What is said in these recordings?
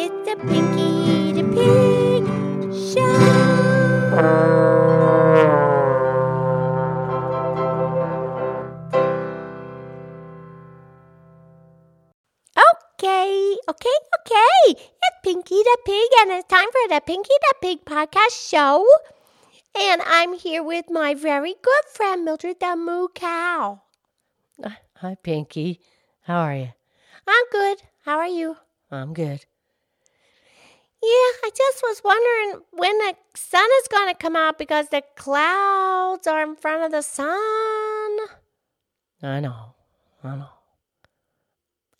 It's the Pinky the Pig Show. Okay, okay, okay. It's Pinky the Pig, and it's time for the Pinky the Pig podcast show. And I'm here with my very good friend Mildred the Moo Cow. Hi, Pinky. How are you? I'm good. How are you? I'm good. Yeah, I just was wondering when the sun is going to come out because the clouds are in front of the sun. I know. I know.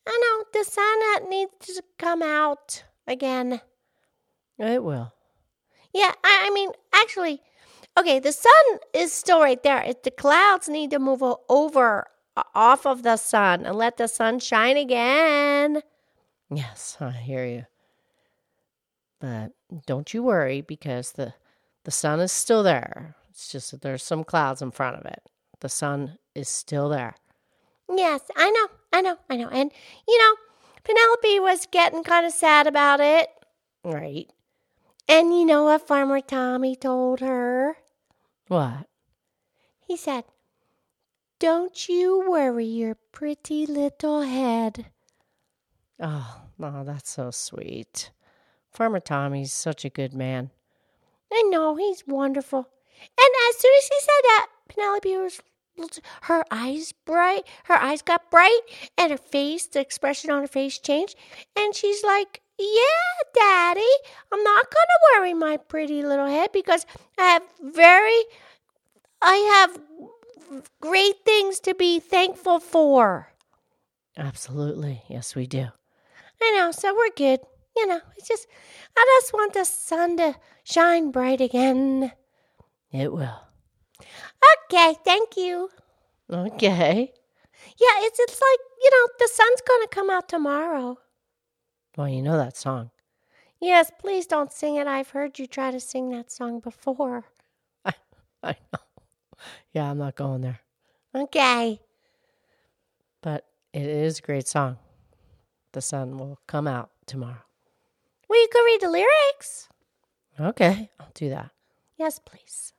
I know the sun needs to come out again. It will. Yeah, I, I mean, actually, okay, the sun is still right there. It, the clouds need to move over uh, off of the sun and let the sun shine again. Yes, I hear you. But don't you worry because the the sun is still there. It's just that there's some clouds in front of it. The sun is still there. Yes, I know, I know, I know. And, you know, Penelope was getting kind of sad about it. Right. And you know what Farmer Tommy told her? What? He said, Don't you worry your pretty little head. Oh, no, that's so sweet. Farmer Tommy's such a good man. I know, he's wonderful. And as soon as he said that, Penelope was her eyes bright, her eyes got bright, and her face, the expression on her face changed. And she's like, Yeah, Daddy, I'm not gonna worry my pretty little head because I have very, I have great things to be thankful for. Absolutely. Yes, we do. I know, so we're good. You know, it's just, I just want the sun to shine bright again. It will. Okay, thank you. Okay. Yeah, it's it's like, you know, the sun's going to come out tomorrow. Well, you know that song. Yes, please don't sing it. I've heard you try to sing that song before. I know. Yeah, I'm not going there. Okay. But it is a great song. The sun will come out tomorrow. Well, you could read the lyrics. Okay, I'll do that. Yes, please.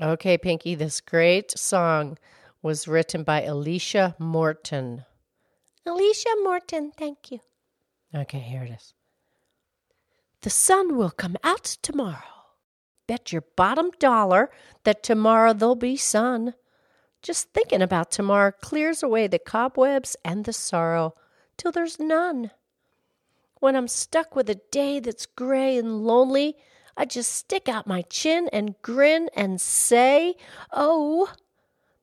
Okay, Pinky, this great song was written by Alicia Morton. Alicia Morton, thank you. Okay, here it is. The sun will come out tomorrow. Bet your bottom dollar that tomorrow there'll be sun. Just thinking about tomorrow clears away the cobwebs and the sorrow till there's none. When I'm stuck with a day that's gray and lonely, I just stick out my chin and grin and say, Oh,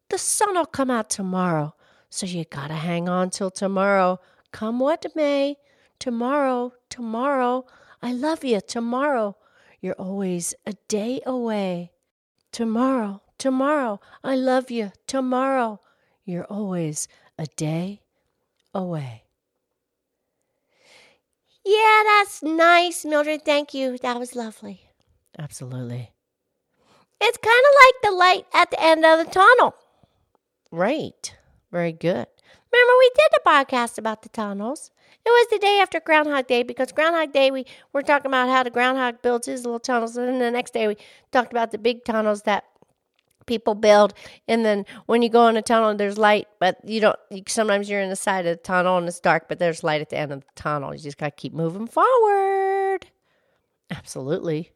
the sun'll come out tomorrow, so you gotta hang on till tomorrow, come what may. Tomorrow, tomorrow, I love you tomorrow. You're always a day away. Tomorrow, tomorrow, I love you tomorrow. You're always a day away. Yeah, that's nice, Mildred. Thank you. That was lovely. Absolutely. It's kind of like the light at the end of the tunnel. Right. Very good. Remember, we did a podcast about the tunnels. It was the day after Groundhog Day because Groundhog Day we were talking about how the groundhog builds his little tunnels, and then the next day we talked about the big tunnels that people build. And then when you go in a tunnel, there's light, but you don't. You, sometimes you're in the side of the tunnel and it's dark, but there's light at the end of the tunnel. You just got to keep moving forward. Absolutely.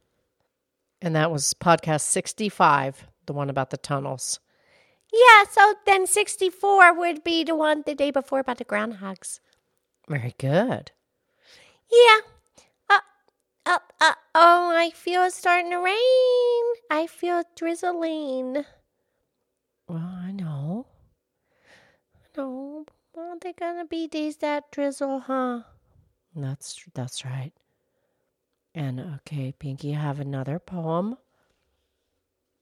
And that was podcast 65, the one about the tunnels. Yeah, so then 64 would be the one the day before about the groundhogs. Very good. Yeah. Uh, uh, oh, I feel it's starting to rain. I feel it drizzling. Well, I know. No, aren't there gonna be days that drizzle, huh? That's that's right. And okay, Pinky, have another poem.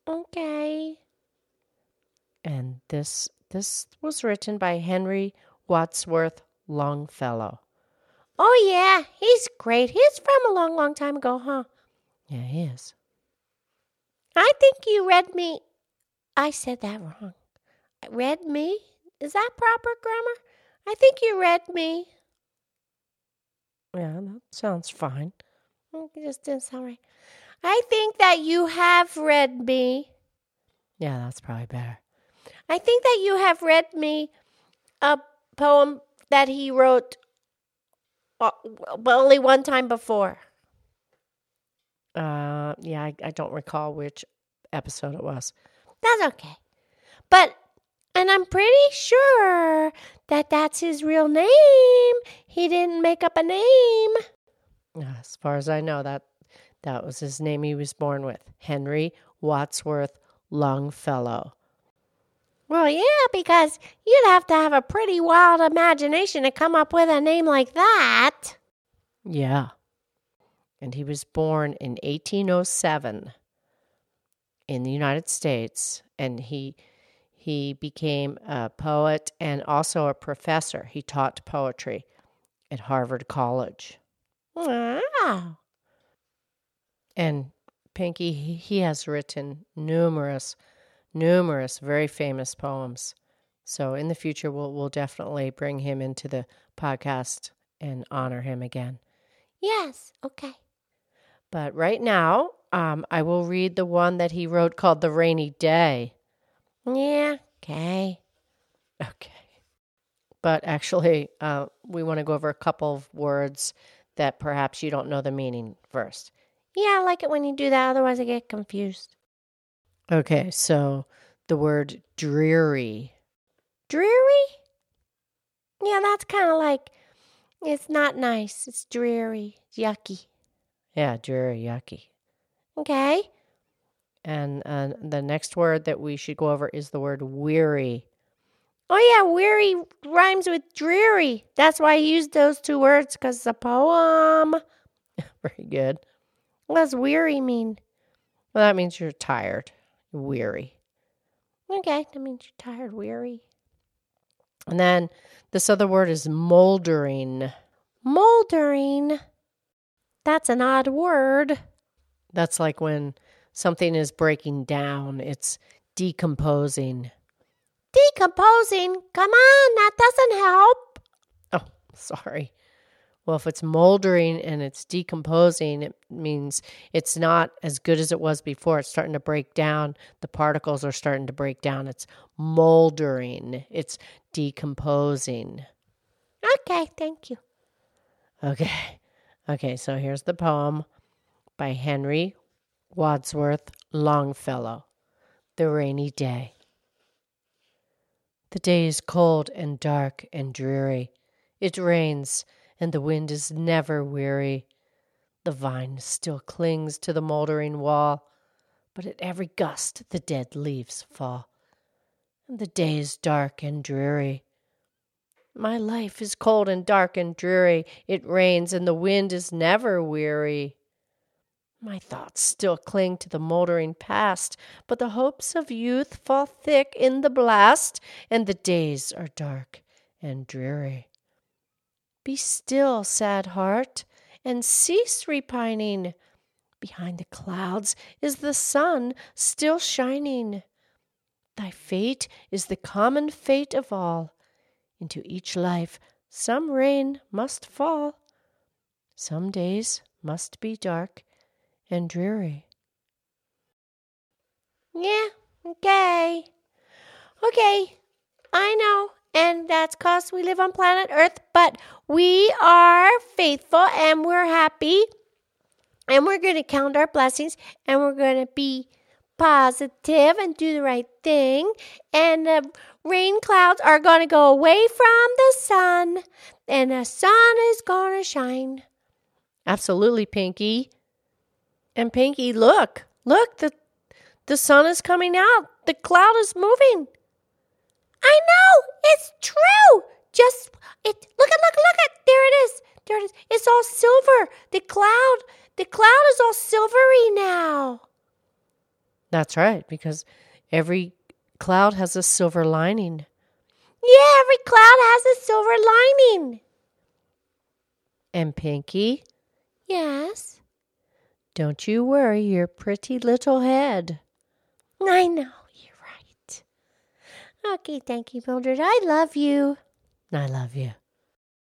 Okay. And this this was written by Henry Wadsworth Longfellow. Oh, yeah, he's great. He's from a long, long time ago, huh? Yeah, he is. I think you read me. I said that wrong. Read me? Is that proper grammar? I think you read me. Yeah, that sounds fine. Mm, It just didn't sound right. I think that you have read me. Yeah, that's probably better. I think that you have read me a poem that he wrote well, only one time before. Uh, yeah, I, I don't recall which episode it was. That's okay. But, and I'm pretty sure that that's his real name. He didn't make up a name. As far as I know, that that was his name he was born with. Henry Wadsworth Longfellow. Well, yeah, because you'd have to have a pretty wild imagination to come up with a name like that. Yeah. And he was born in 1807 in the United States and he he became a poet and also a professor. He taught poetry at Harvard College. Wow. And Pinky, he, he has written numerous, numerous very famous poems. So in the future, we'll we'll definitely bring him into the podcast and honor him again. Yes, okay. But right now, um, I will read the one that he wrote called "The Rainy Day." Yeah, okay. Okay. But actually, uh, we want to go over a couple of words that perhaps you don't know the meaning first. Yeah, I like it when you do that, otherwise I get confused. Okay, so the word dreary. Dreary? Yeah, that's kind of like it's not nice. It's dreary, yucky. Yeah, dreary, yucky. Okay. And uh, the next word that we should go over is the word weary. Oh yeah, weary rhymes with dreary. That's why I used those two words because it's a poem. Very good. What does weary mean? Well, that means you're tired, weary. Okay, that means you're tired, weary. And then this other word is moldering. Moldering. That's an odd word. That's like when something is breaking down, it's decomposing. Decomposing. Come on, that doesn't help. Oh, sorry. Well, if it's moldering and it's decomposing, it means it's not as good as it was before. It's starting to break down. The particles are starting to break down. It's moldering, it's decomposing. Okay, thank you. Okay. Okay, so here's the poem by Henry Wadsworth Longfellow The Rainy Day. The day is cold and dark and dreary. It rains, and the wind is never weary. The vine still clings to the moldering wall, but at every gust the dead leaves fall. And the day is dark and dreary. My life is cold and dark and dreary. It rains, and the wind is never weary. My thoughts still cling to the moldering past, but the hopes of youth fall thick in the blast, and the days are dark and dreary. Be still, sad heart, and cease repining. Behind the clouds is the sun still shining. Thy fate is the common fate of all. Into each life some rain must fall. Some days must be dark and dreary. Yeah, okay. Okay, I know. And that's because we live on planet Earth, but we are faithful and we're happy. And we're going to count our blessings and we're going to be positive and do the right thing. And the rain clouds are going to go away from the sun, and the sun is going to shine. Absolutely, Pinky. And Pinky, look, look, the the sun is coming out. The cloud is moving. I know it's true. Just it. Look at look look at there it is. There it is. It's all silver. The cloud. The cloud is all silvery now. That's right, because every cloud has a silver lining. Yeah, every cloud has a silver lining. And Pinky, Yes, don't you worry your pretty little head. I know. Okay, thank you, Mildred. I love you. I love you.